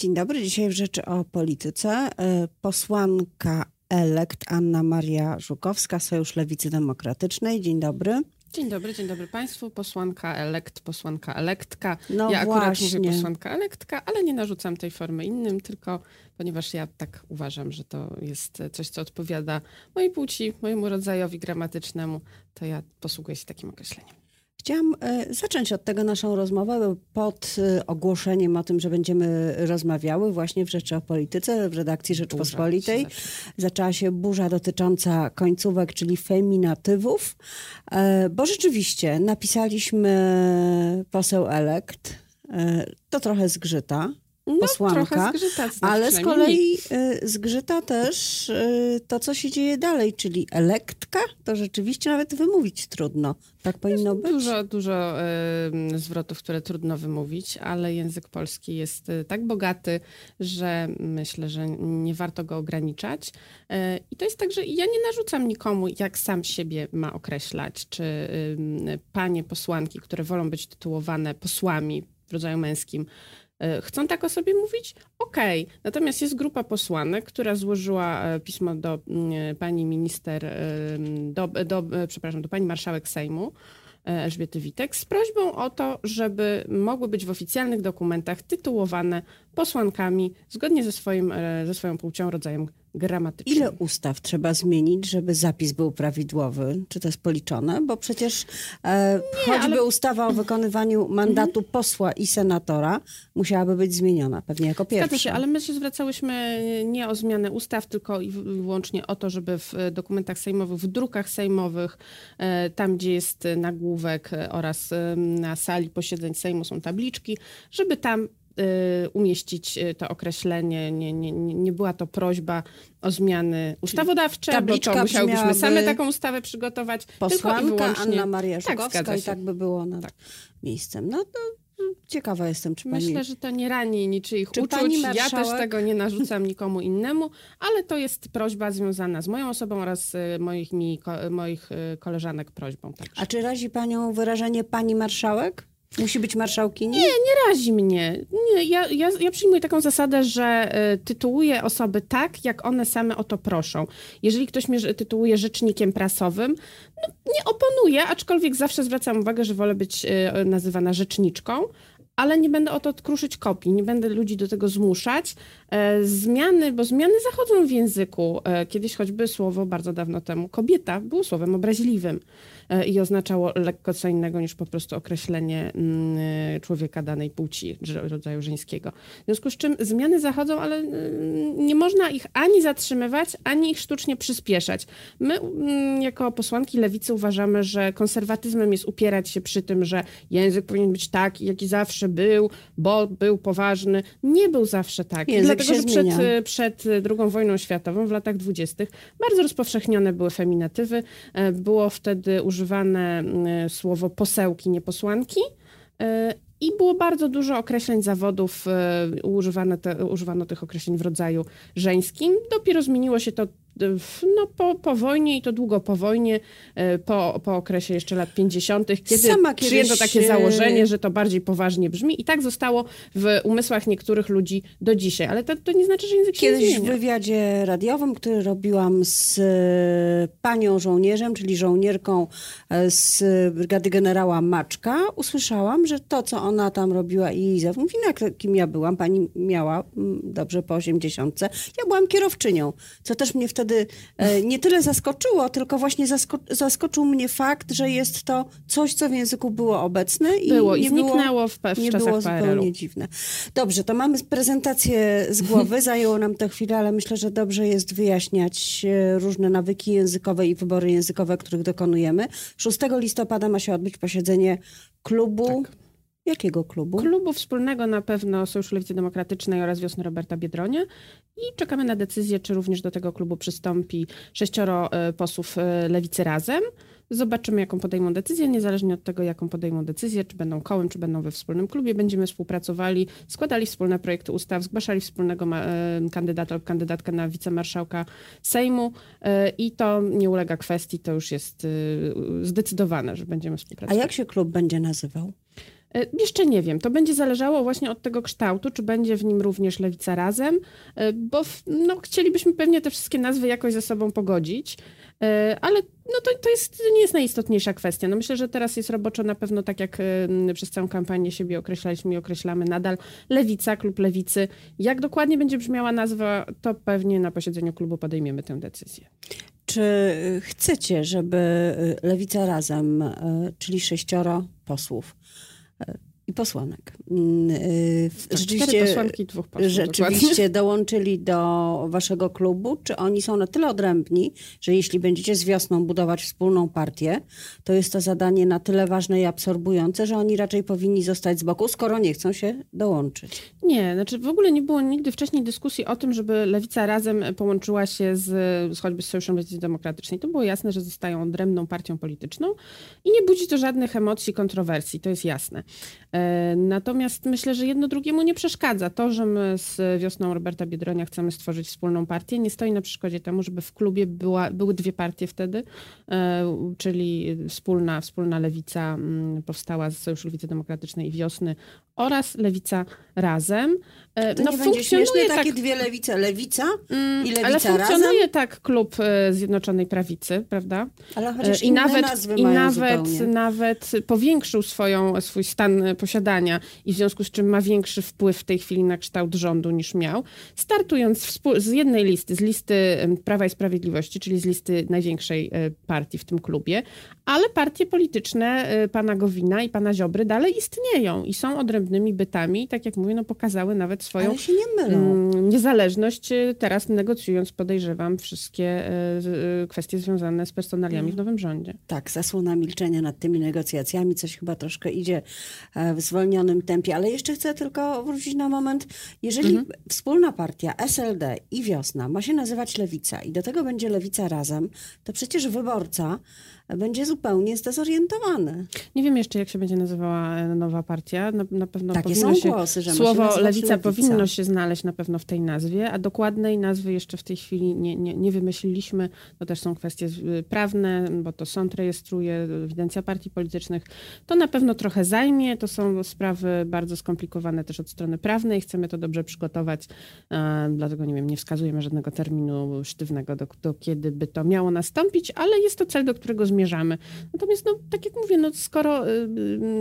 Dzień dobry. Dzisiaj w Rzeczy o Polityce e, posłanka elekt Anna Maria Żukowska, Sojusz Lewicy Demokratycznej. Dzień dobry. Dzień dobry, dzień dobry Państwu. Posłanka elekt, posłanka elektka. No ja akurat właśnie. mówię posłanka elektka, ale nie narzucam tej formy innym, tylko ponieważ ja tak uważam, że to jest coś, co odpowiada mojej płci, mojemu rodzajowi gramatycznemu, to ja posługuję się takim określeniem. Chciałam e, zacząć od tego naszą rozmowę pod e, ogłoszeniem o tym, że będziemy rozmawiały właśnie w Rzeczy o Polityce w redakcji Rzeczpospolitej. Burza Zaczęła się burza dotycząca końcówek, czyli feminatywów, e, bo rzeczywiście napisaliśmy poseł elekt. To trochę zgrzyta. No, posłanka, trochę zgrzytać, znaczy Ale z kolei y, zgrzyta też y, to, co się dzieje dalej, czyli elektka, to rzeczywiście nawet wymówić trudno. Tak powinno być. Dużo, dużo em, zwrotów, które trudno wymówić, ale język polski jest y, tak bogaty, że myślę, że nie warto go ograniczać. I to jest tak, że ja nie narzucam nikomu, jak sam siebie ma określać, czy panie posłanki, które wolą być tytułowane posłami w rodzaju męskim, chcą tak o sobie mówić? Okej. Natomiast jest grupa posłanek, która złożyła e, pismo do mm, pani minister, do, do, e, przepraszam, do pani marszałek Sejmu, e, Elżbiety Witek z prośbą o to, żeby mogły być w oficjalnych dokumentach tytułowane posłankami zgodnie ze, swoim, e, ze swoją płcią, rodzajem gramatycznym. Ile ustaw trzeba zmienić, żeby zapis był prawidłowy? Czy to jest policzone? Bo przecież e, choćby ale- Mhm. ustawa o wykonywaniu mandatu posła i senatora musiałaby być zmieniona, pewnie jako pierwsza. Zgadza się, ale my się zwracałyśmy nie o zmianę ustaw, tylko i wyłącznie o to, żeby w e, dokumentach sejmowych, w drukach sejmowych, e, tam gdzie jest nagłówek e, oraz na sali posiedzeń Sejmu są tabliczki, żeby tam umieścić e, to określenie. Nie, nie, nie była to prośba o zmiany ustawodawcze, bo tabliczka to musiałybyśmy brzmiałaby same taką ustawę przygotować. Posłanka. Anna Maria Tak, Żukowska zgadza i tak by było nad Tak. miejscem. No to mm, ciekawa jestem, czy pani... Myślę, że to nie rani niczyich Czy uczuć. Ja też tego nie narzucam nikomu innemu, ale to jest prośba związana z moją osobą oraz y, moich, mi, ko, moich y, koleżanek prośbą. Także. A czy razi panią wyrażenie pani marszałek? Musi być marszałkini? Nie, nie razi mnie. Nie, ja, ja, ja przyjmuję taką zasadę, że y, tytułuję osoby tak, jak one same o to proszą. Jeżeli ktoś mnie tytułuje rzecznikiem prasowym, no, nie oponuję, aczkolwiek zawsze zwracam uwagę, że wolę być y, nazywana rzeczniczką. Ale nie będę o to kruszyć kopii, nie będę ludzi do tego zmuszać. E, zmiany, bo zmiany zachodzą w języku. E, kiedyś choćby słowo bardzo dawno temu kobieta było słowem obraźliwym e, i oznaczało lekko co innego niż po prostu określenie mm, człowieka danej płci, rodzaju żeńskiego. W związku z czym zmiany zachodzą, ale nie można ich ani zatrzymywać, ani ich sztucznie przyspieszać. My mm, jako posłanki lewicy uważamy, że konserwatyzmem jest upierać się przy tym, że język powinien być taki, jaki zawsze był, bo był poważny. Nie był zawsze taki. Język Dlatego, że przed, zmienia. e, przed II wojną światową w latach dwudziestych bardzo rozpowszechnione były feminatywy. E, Było wtedy używane mm, słowo posełki, nie posłanki. E, I było bardzo dużo określeń zawodów, e, używane te, używano tych określeń w rodzaju żeńskim. Dopiero zmieniło się to e, no, po, po wojnie i to długo po wojnie, e, po, po okresie jeszcze lat 50., kiedy Sama przyjęto kiedyś, takie e, założenie, że to bardziej poważnie brzmi i tak zostało w umysłach niektórych ludzi do dzisiaj. Ale to, to nie znaczy, że język się nie Kiedyś w wywiadzie radiowym, który robiłam z e, panią żołnierzem, czyli żołnierką e, z brygady generała Maczka, usłyszałam, że to, co ona tam robiła i jej mówi, no, jak kim ja byłam, pani miała mm, dobrze po 80. Ja byłam kierowczynią, co też mnie wtedy e, nie tyle zaskoczyło, tylko właśnie zasko zaskoczył mnie fakt, że jest to coś, co w języku było obecne i Było i nie było zniknęło w, w nie było zupełnie dziwne. Dobrze, to mamy prezentację z głowy. Zajęło nam to chwilę, ale myślę, że dobrze jest wyjaśniać e, różne nawyki językowe i wybory językowe, których dokonujemy. 6 listopada ma się odbyć posiedzenie klubu. Tak. Jakiego klubu? Klubu wspólnego na pewno Sojuszu Lewicy Demokratycznej oraz Wiosny Roberta Biedronia i czekamy na decyzję, czy również do tego klubu przystąpi sześcioro e, posłów e, Lewicy razem. Zobaczymy, jaką podejmą decyzję. Niezależnie od tego, jaką podejmą decyzję, czy będą kołem, czy będą we wspólnym klubie, będziemy współpracowali, składali wspólne projekty ustaw, zgłaszali wspólnego e, kandydata lub kandydatkę na wicemarszałka Sejmu i to nie ulega kwestii, to już jest zdecydowane, że będziemy A współpracować. jak się klub będzie nazywał? E, jeszcze nie wiem. To będzie zależało właśnie od tego kształtu, czy będzie w nim również Lewica razem, e, bo no, chcielibyśmy pewnie te wszystkie nazwy jakoś ze sobą pogodzić, e, ale no to, to jest, nie jest najistotniejsza kwestia. No myślę, że teraz jest roboczo na pewno tak, jak przez całą kampanię siebie określaliśmy i określamy nadal. Lewica, klub Lewicy. Jak dokładnie będzie brzmiała nazwa, to pewnie na posiedzeniu klubu podejmiemy tę decyzję. Czy chcecie, żeby Lewica razem, czyli sześcioro posłów, i posłanek. Mm, y, rzeczywiście, posłanki, dwóch posłów. Rzeczywiście dokładnie. dołączyli do waszego klubu. Czy oni są na tyle odrębni, że jeśli będziecie z wiosną budować wspólną partię, to jest to zadanie na tyle ważne i absorbujące, że oni raczej powinni zostać z boku, skoro nie chcą się dołączyć? Nie, znaczy w ogóle nie było nigdy wcześniej dyskusji o tym, żeby Lewica razem połączyła się z, z choćby z Sojuszem Lewicy Demokratycznej. To było jasne, że zostają odrębną partią polityczną i nie budzi to żadnych emocji, kontrowersji, to jest jasne. E, natomiast myślę, że jedno drugiemu nie przeszkadza. To, że my z wiosną Roberta Biedronia chcemy stworzyć wspólną partię, nie stoi na przeszkodzie temu, żeby w klubie była, były dwie partie wtedy, e, czyli wspólna, wspólna lewica mm, powstała z Sojuszu Lewicy Demokratycznej i Wiosny oraz Lewica Razem. E, to no, nie funkcjonuje tak... takie dwie lewice, Lewica mm, i Lewica Ale funkcjonuje razem? tak klub e, Zjednoczonej Prawicy, prawda? Ale chociaż I nawet, i nawet, nawet powiększył swoją, swój stan posiadania i w związku z czym ma większy wpływ w tej chwili na kształt rządu niż miał, startując z jednej listy, z listy Prawa i Sprawiedliwości, czyli z listy największej e, partii w tym klubie, ale partie polityczne pana Gowina i pana Ziobry dalej istnieją i są odrębnymi bytami, tak jak mówię, no pokazały nawet swoją nie mm, niezależność, y, teraz negocjując, podejrzewam, wszystkie y, y, kwestie związane z personaliami w nowym rządzie. Tak, zasłona milczenia nad tymi negocjacjami, coś chyba troszkę idzie e, w zwolnionym tempie, ale jeszcze chcę tylko wrócić na moment. Jeżeli mhm. wspólna partia SLD i Wiosna ma się nazywać Lewica i do tego będzie Lewica razem, to przecież wyborca będzie zupełnie zdezorientowany. Nie wiem jeszcze, jak się będzie nazywała e, nowa partia. Na, na pewno Takie powinno są się, głosy, że słowo lewica, lewica, powinno się znaleźć na pewno w tej nazwie, a dokładnej nazwy jeszcze w tej chwili nie, nie, nie wymyśliliśmy. To też są kwestie prawne, bo to sąd rejestruje, ewidencja partii politycznych. To na pewno trochę zajmie. To są sprawy bardzo skomplikowane też od strony prawnej. Chcemy to dobrze przygotować, dlatego nie wiem, nie wskazujemy żadnego terminu sztywnego, do, do kiedy by to miało nastąpić, ale jest to cel, do którego zmierzamy zmierzamy. Natomiast, no, tak jak mówię, no, skoro y,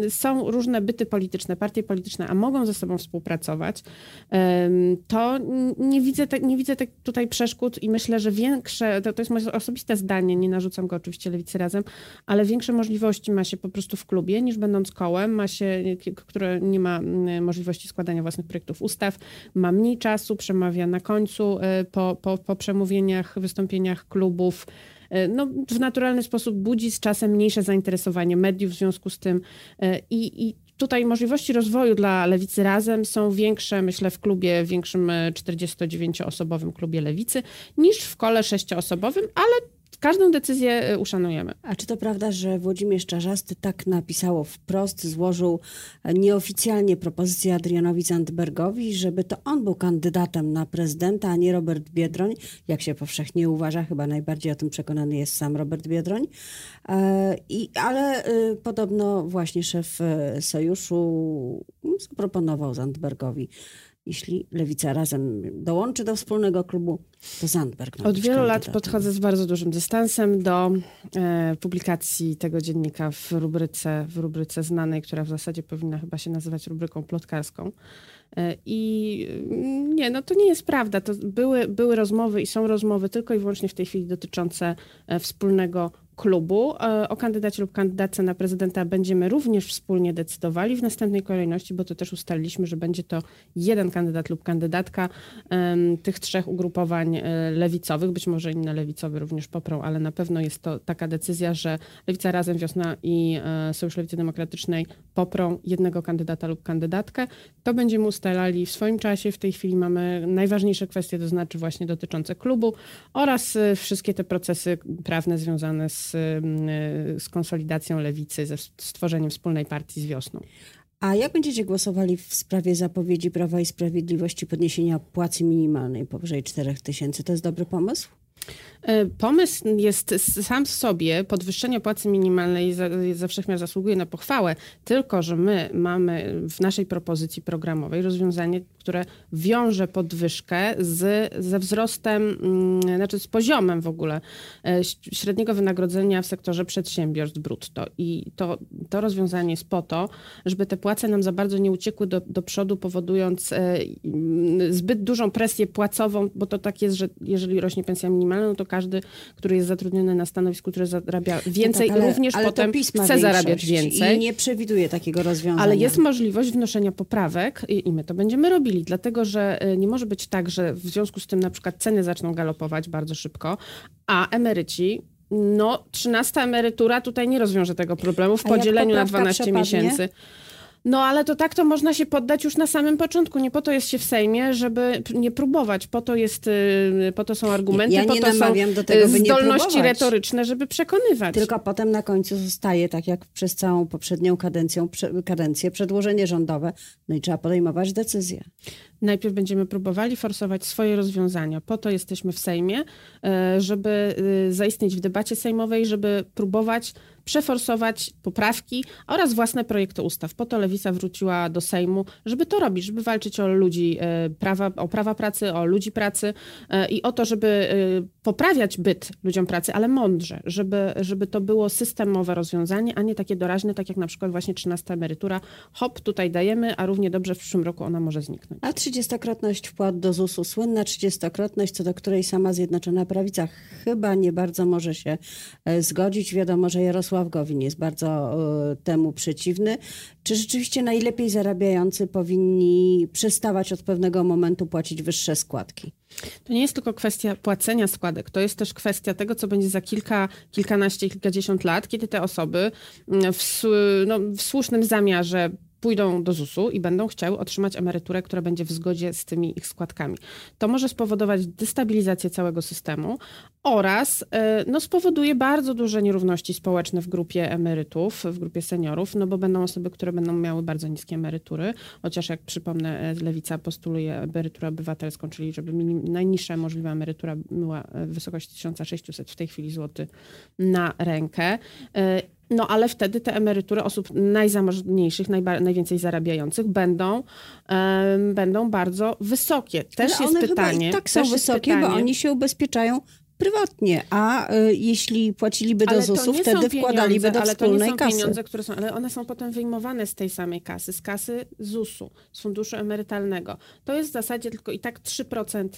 y, są różne byty polityczne, partie polityczne, a mogą ze sobą współpracować, to nie widzę, te, nie widzę te tutaj przeszkód i myślę, że większe, to, to jest moje osobiste zdanie, nie narzucam go oczywiście lewicy razem, ale większe możliwości ma się po prostu w klubie niż będąc kołem, ma się, które nie ma możliwości składania własnych projektów ustaw, ma mniej czasu, przemawia na końcu y, po, po, po przemówieniach, wystąpieniach klubów, no, w naturalny sposób budzi z czasem mniejsze zainteresowanie mediów w związku z tym. E, i, i tutaj możliwości rozwoju dla Lewicy Razem są większe, myślę, w klubie, większym 49-osobowym e, klubie Lewicy niż w kole sześcioosobowym, ale każdą decyzję y, uszanujemy. A czy to prawda, że Włodzimierz Czarzasty tak napisało wprost, złożył nieoficjalnie propozycję Adrianowi Zandbergowi, żeby to on był kandydatem na prezydenta, a nie Robert Biedroń, jak się powszechnie uważa, chyba najbardziej o tym przekonany jest sam Robert Biedroń. E, I, ale y, podobno właśnie szef e, sojuszu zaproponował Zandbergowi jeśli Lewica razem dołączy do wspólnego klubu, to Zandberg. Od wielu lat podchodzę z bardzo dużym dystansem do e, publikacji tego dziennika w rubryce, w rubryce znanej, która w zasadzie powinna chyba się nazywać rubryką plotkarską. E, I mm, nie, no to nie jest prawda. To były, były rozmowy i są rozmowy tylko i wyłącznie w tej chwili dotyczące e, wspólnego klubu. E, o kandydacie lub kandydatce na prezydenta będziemy również wspólnie decydowali w następnej kolejności, bo to też ustaliliśmy, że będzie to jeden kandydat lub kandydatka tych trzech ugrupowań e, lewicowych. Być może inne lewicowe również poprą, ale na pewno jest to taka decyzja, że Lewica Razem, Wiosna i e, Sojusz Lewicy Demokratycznej poprą jednego kandydata lub kandydatkę. To będziemy ustalali w swoim czasie. W tej chwili mamy najważniejsze kwestie, to znaczy właśnie dotyczące klubu oraz wszystkie te procesy prawne związane z z, konsolidacją lewicy, ze stworzeniem wspólnej partii z wiosną. A jak będziecie głosowali w sprawie zapowiedzi Prawa i Sprawiedliwości podniesienia płacy minimalnej powyżej 4 tysięcy? To jest dobry pomysł? E, pomysł jest sam w sobie, podwyższenie płacy minimalnej za, za wszechmiar zasługuje na pochwałę, tylko że my mamy w naszej propozycji programowej rozwiązanie, które wiąże podwyżkę z, ze wzrostem, mm, znaczy z poziomem w ogóle e, średniego wynagrodzenia w sektorze przedsiębiorstw brutto. I to, to rozwiązanie jest po to, żeby te płace nam za bardzo nie uciekły do, do przodu, powodując e, zbyt dużą presję płacową, bo to tak jest, że jeżeli rośnie pensja minimalna, no to każdy, który jest zatrudniony na stanowisku, który zarabia więcej, no tak, ale, również ale potem chce zarabiać więcej. I nie przewiduje takiego rozwiązania. Ale jest możliwość wnoszenia poprawek i, i my to będziemy robili, dlatego że e, nie może być tak, że w związku z tym na przykład ceny zaczną galopować bardzo szybko, a emeryci no, 13 emerytura tutaj nie rozwiąże tego problemu w podzieleniu na 12 przepadnie? miesięcy. No ale to tak to można się poddać już na samym początku. Nie po to jest się w Sejmie, żeby nie próbować. Po to, jest, y, po to są argumenty, ja po to są do tego, by zdolności retoryczne, żeby przekonywać. Tylko potem na końcu zostaje, tak jak przez całą poprzednią kadencję, kadencję przedłożenie rządowe, no i trzeba podejmować decyzję. Najpierw będziemy próbowali forsować swoje rozwiązania. Po to jesteśmy w Sejmie, y, żeby y, zaistnieć w debacie sejmowej, żeby próbować przeforsować poprawki oraz własne projekty ustaw. Po to Lewica wróciła do Sejmu, żeby to robić, żeby walczyć o ludzi, e, prawa, o prawa pracy, o ludzi pracy e, i o to, żeby e, poprawiać byt ludziom pracy, ale mądrze, żeby, żeby to było systemowe rozwiązanie, a nie takie doraźne, tak jak na przykład właśnie 13 emerytura. Hop, tutaj dajemy, a równie dobrze w przyszłym roku ona może zniknąć. A trzydziestokrotność wpłat do ZUS-u, słynna trzydziestokrotność, co do której sama Zjednoczona Prawica chyba nie bardzo może się zgodzić. Wiadomo, że Jarosław Jarosław Gowin jest bardzo e, temu przeciwny. Czy rzeczywiście najlepiej zarabiający powinni przestawać od pewnego momentu płacić wyższe składki? To nie jest tylko kwestia płacenia składek, to jest też kwestia tego, co będzie za kilka, kilkanaście, kilkadziesiąt lat, kiedy te osoby mm, w, no, w słusznym zamiarze pójdą do ZUS-u i będą chciały otrzymać emeryturę, która będzie w zgodzie z tymi ich składkami. To może spowodować destabilizację całego systemu oraz e, no, spowoduje bardzo duże nierówności społeczne w grupie emerytów, w grupie seniorów, no bo będą osoby, które będą miały bardzo niskie emerytury, chociaż jak przypomnę, e, Lewica postuluje emeryturę obywatelską, czyli żeby najniższa możliwa emerytura była w wysokości 1600 w tej chwili złoty na rękę. No ale wtedy te emerytury osób najzamożniejszych, najwięcej zarabiających będą, um, będą bardzo wysokie. Też ale jest pytanie. i tak są wysokie, pytanie, bo oni się ubezpieczają prywatnie, a y, jeśli płaciliby do ZUS-u, wtedy wkładaliby do ale wspólnej to nie są kasy. pieniądze, które są, ale one są potem wyjmowane z tej samej kasy, z kasy ZUS-u, z funduszu emerytalnego. To jest w zasadzie tylko i tak 3%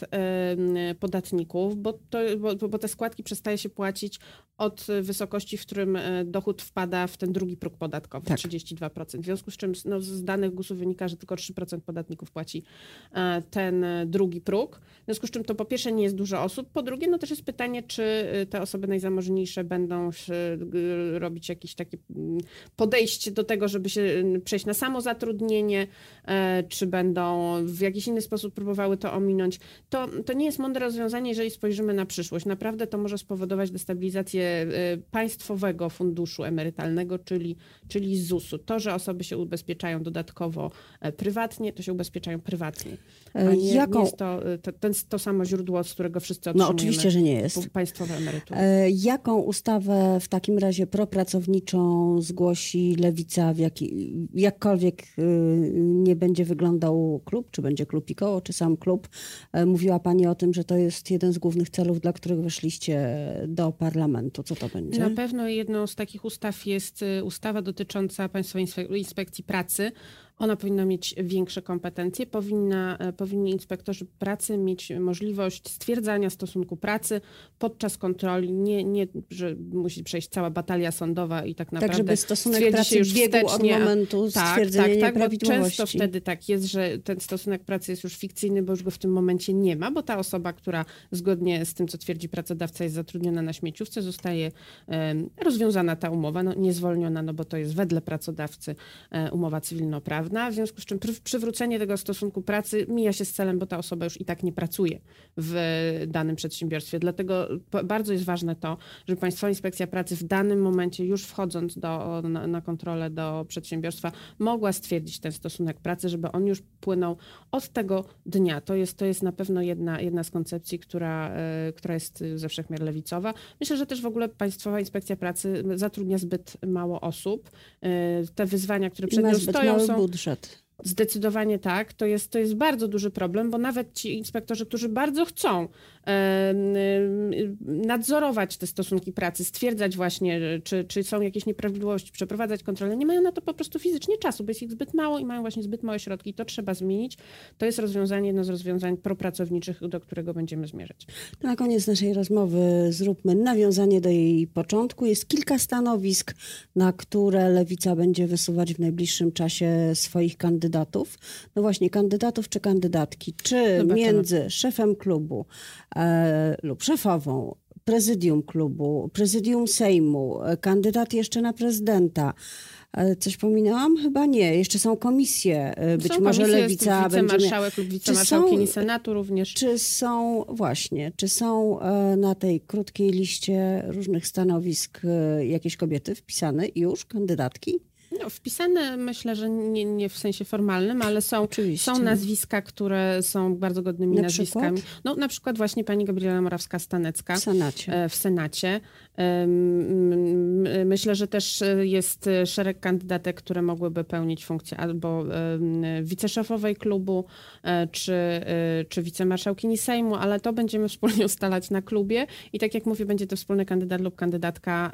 podatników, bo, to, bo, bo te składki przestaje się płacić od wysokości, w którym e, dochód wpada w ten drugi próg podatkowy, tak. 32%. W związku z czym no, z danych GUS-u wynika, że tylko 3% podatników płaci e, ten drugi próg. W związku z czym to po pierwsze nie jest dużo osób, po drugie no też jest pytanie, czy y, te osoby najzamożniejsze będą y, robić jakieś takie mm, podejście do tego, żeby się y, przejść na samozatrudnienie, e, czy będą w jakiś inny sposób próbowały to ominąć. To, to nie jest mądre rozwiązanie, jeżeli spojrzymy na przyszłość. Naprawdę to może spowodować destabilizację państwowego funduszu emerytalnego, czyli, czyli ZUS-u. To, że osoby się ubezpieczają dodatkowo e, prywatnie, to się ubezpieczają prywatnie. A e, nie, Jaką... nie jest to, to, to, to samo źródło, z którego wszyscy otrzymujemy. No oczywiście, że nie jest. Państwowe emerytury. E, jaką ustawę w takim razie propracowniczą zgłosi Lewica, w jaki, jakkolwiek y, nie będzie wyglądał klub, czy będzie klub i koło, czy sam klub? E, mówiła Pani o tym, że to jest jeden z głównych celów, dla których weszliście do parlamentu. Co to będzie? Na pewno jedną z takich ustaw jest y, ustawa dotycząca Państwowej Inspekcji Pracy. Ona powinna mieć większe kompetencje, powinna, e, powinni inspektorzy pracy mieć możliwość stwierdzania stosunku pracy podczas kontroli, nie, nie że musi przejść cała batalia sądowa i tak naprawdę tak, żeby stosunek pracy już biegł od momentu tak, stwierdzenia tak, tak, bo często wtedy tak jest, że ten stosunek pracy jest już fikcyjny, bo już go w tym momencie nie ma, bo ta osoba, która zgodnie z tym, co twierdzi pracodawca, jest zatrudniona na śmieciówce, zostaje rozwiązana ta umowa, no, niezwolniona, no bo to jest wedle pracodawcy e, umowa cywilnoprawna, prawda? W związku z czym przy, przywrócenie tego stosunku pracy mija się z celem, bo ta osoba już i tak nie pracuje w danym przedsiębiorstwie. Dlatego bardzo jest ważne to, żeby Państwowa Inspekcja Pracy w danym momencie, już wchodząc do, na, na kontrolę do przedsiębiorstwa, mogła stwierdzić ten stosunek pracy, żeby on już płynął od tego dnia. To jest, to jest na pewno jedna, jedna z koncepcji, która, e, która jest ze wszechmiar lewicowa. Myślę, że też w ogóle Państwowa Inspekcja Pracy zatrudnia zbyt mało osób. E, te wyzwania, które przed nią stoją są... budżet. Zdecydowanie tak. To jest, to jest bardzo duży problem, bo nawet ci inspektorzy, którzy bardzo chcą nadzorować te stosunki pracy, stwierdzać właśnie, czy, czy są jakieś nieprawidłowości, przeprowadzać kontrolę, nie mają na to po prostu fizycznie czasu, bo jest ich zbyt mało i mają właśnie zbyt małe środki. To trzeba zmienić. To jest rozwiązanie, jedno z rozwiązań propracowniczych, do którego będziemy zmierzać. Na koniec naszej rozmowy zróbmy nawiązanie do jej początku. Jest kilka stanowisk, na które Lewica będzie wysuwać w najbliższym czasie swoich kandydatów. No właśnie, kandydatów czy kandydatki? Czy Zobaczymy. między szefem klubu, lub szefową, prezydium klubu, prezydium Sejmu, e, kandydat jeszcze na prezydenta. E, coś pominęłam? Chyba nie. Jeszcze są komisje. E, być są może komisje, lewica jest będzie. Wicemarszałek lub wicemarszałkini Senatu również. Czy są, właśnie, czy są na tej krótkiej liście różnych stanowisk jakieś kobiety wpisane już, kandydatki? No, wpisane myślę, że nie, nie w sensie formalnym, ale są, są nazwiska, które są bardzo godnymi na nazwiskami. Przykład? No na przykład właśnie pani Gabriela Morawska-Stanecka. W Senacie. E, w Senacie. Myślę, że też jest szereg kandydatek, które mogłyby pełnić funkcję albo wiceszefowej klubu, e, czy, e, czy wicemarszałkini Sejmu, ale to będziemy wspólnie ustalać na klubie i tak jak mówię, będzie to wspólny kandydat lub kandydatka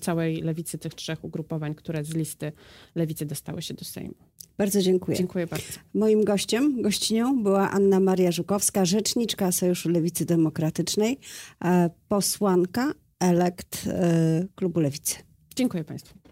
całej lewicy tych trzech ugrupowań, które z listy lewicy dostały się do Sejmu. Bardzo dziękuję. Dziękuję bardzo. Moim gościem, gościnią była Anna Maria Żukowska, rzeczniczka Sojuszu Lewicy Demokratycznej, posłanka elekt Klubu Lewicy. Dziękuję Państwu.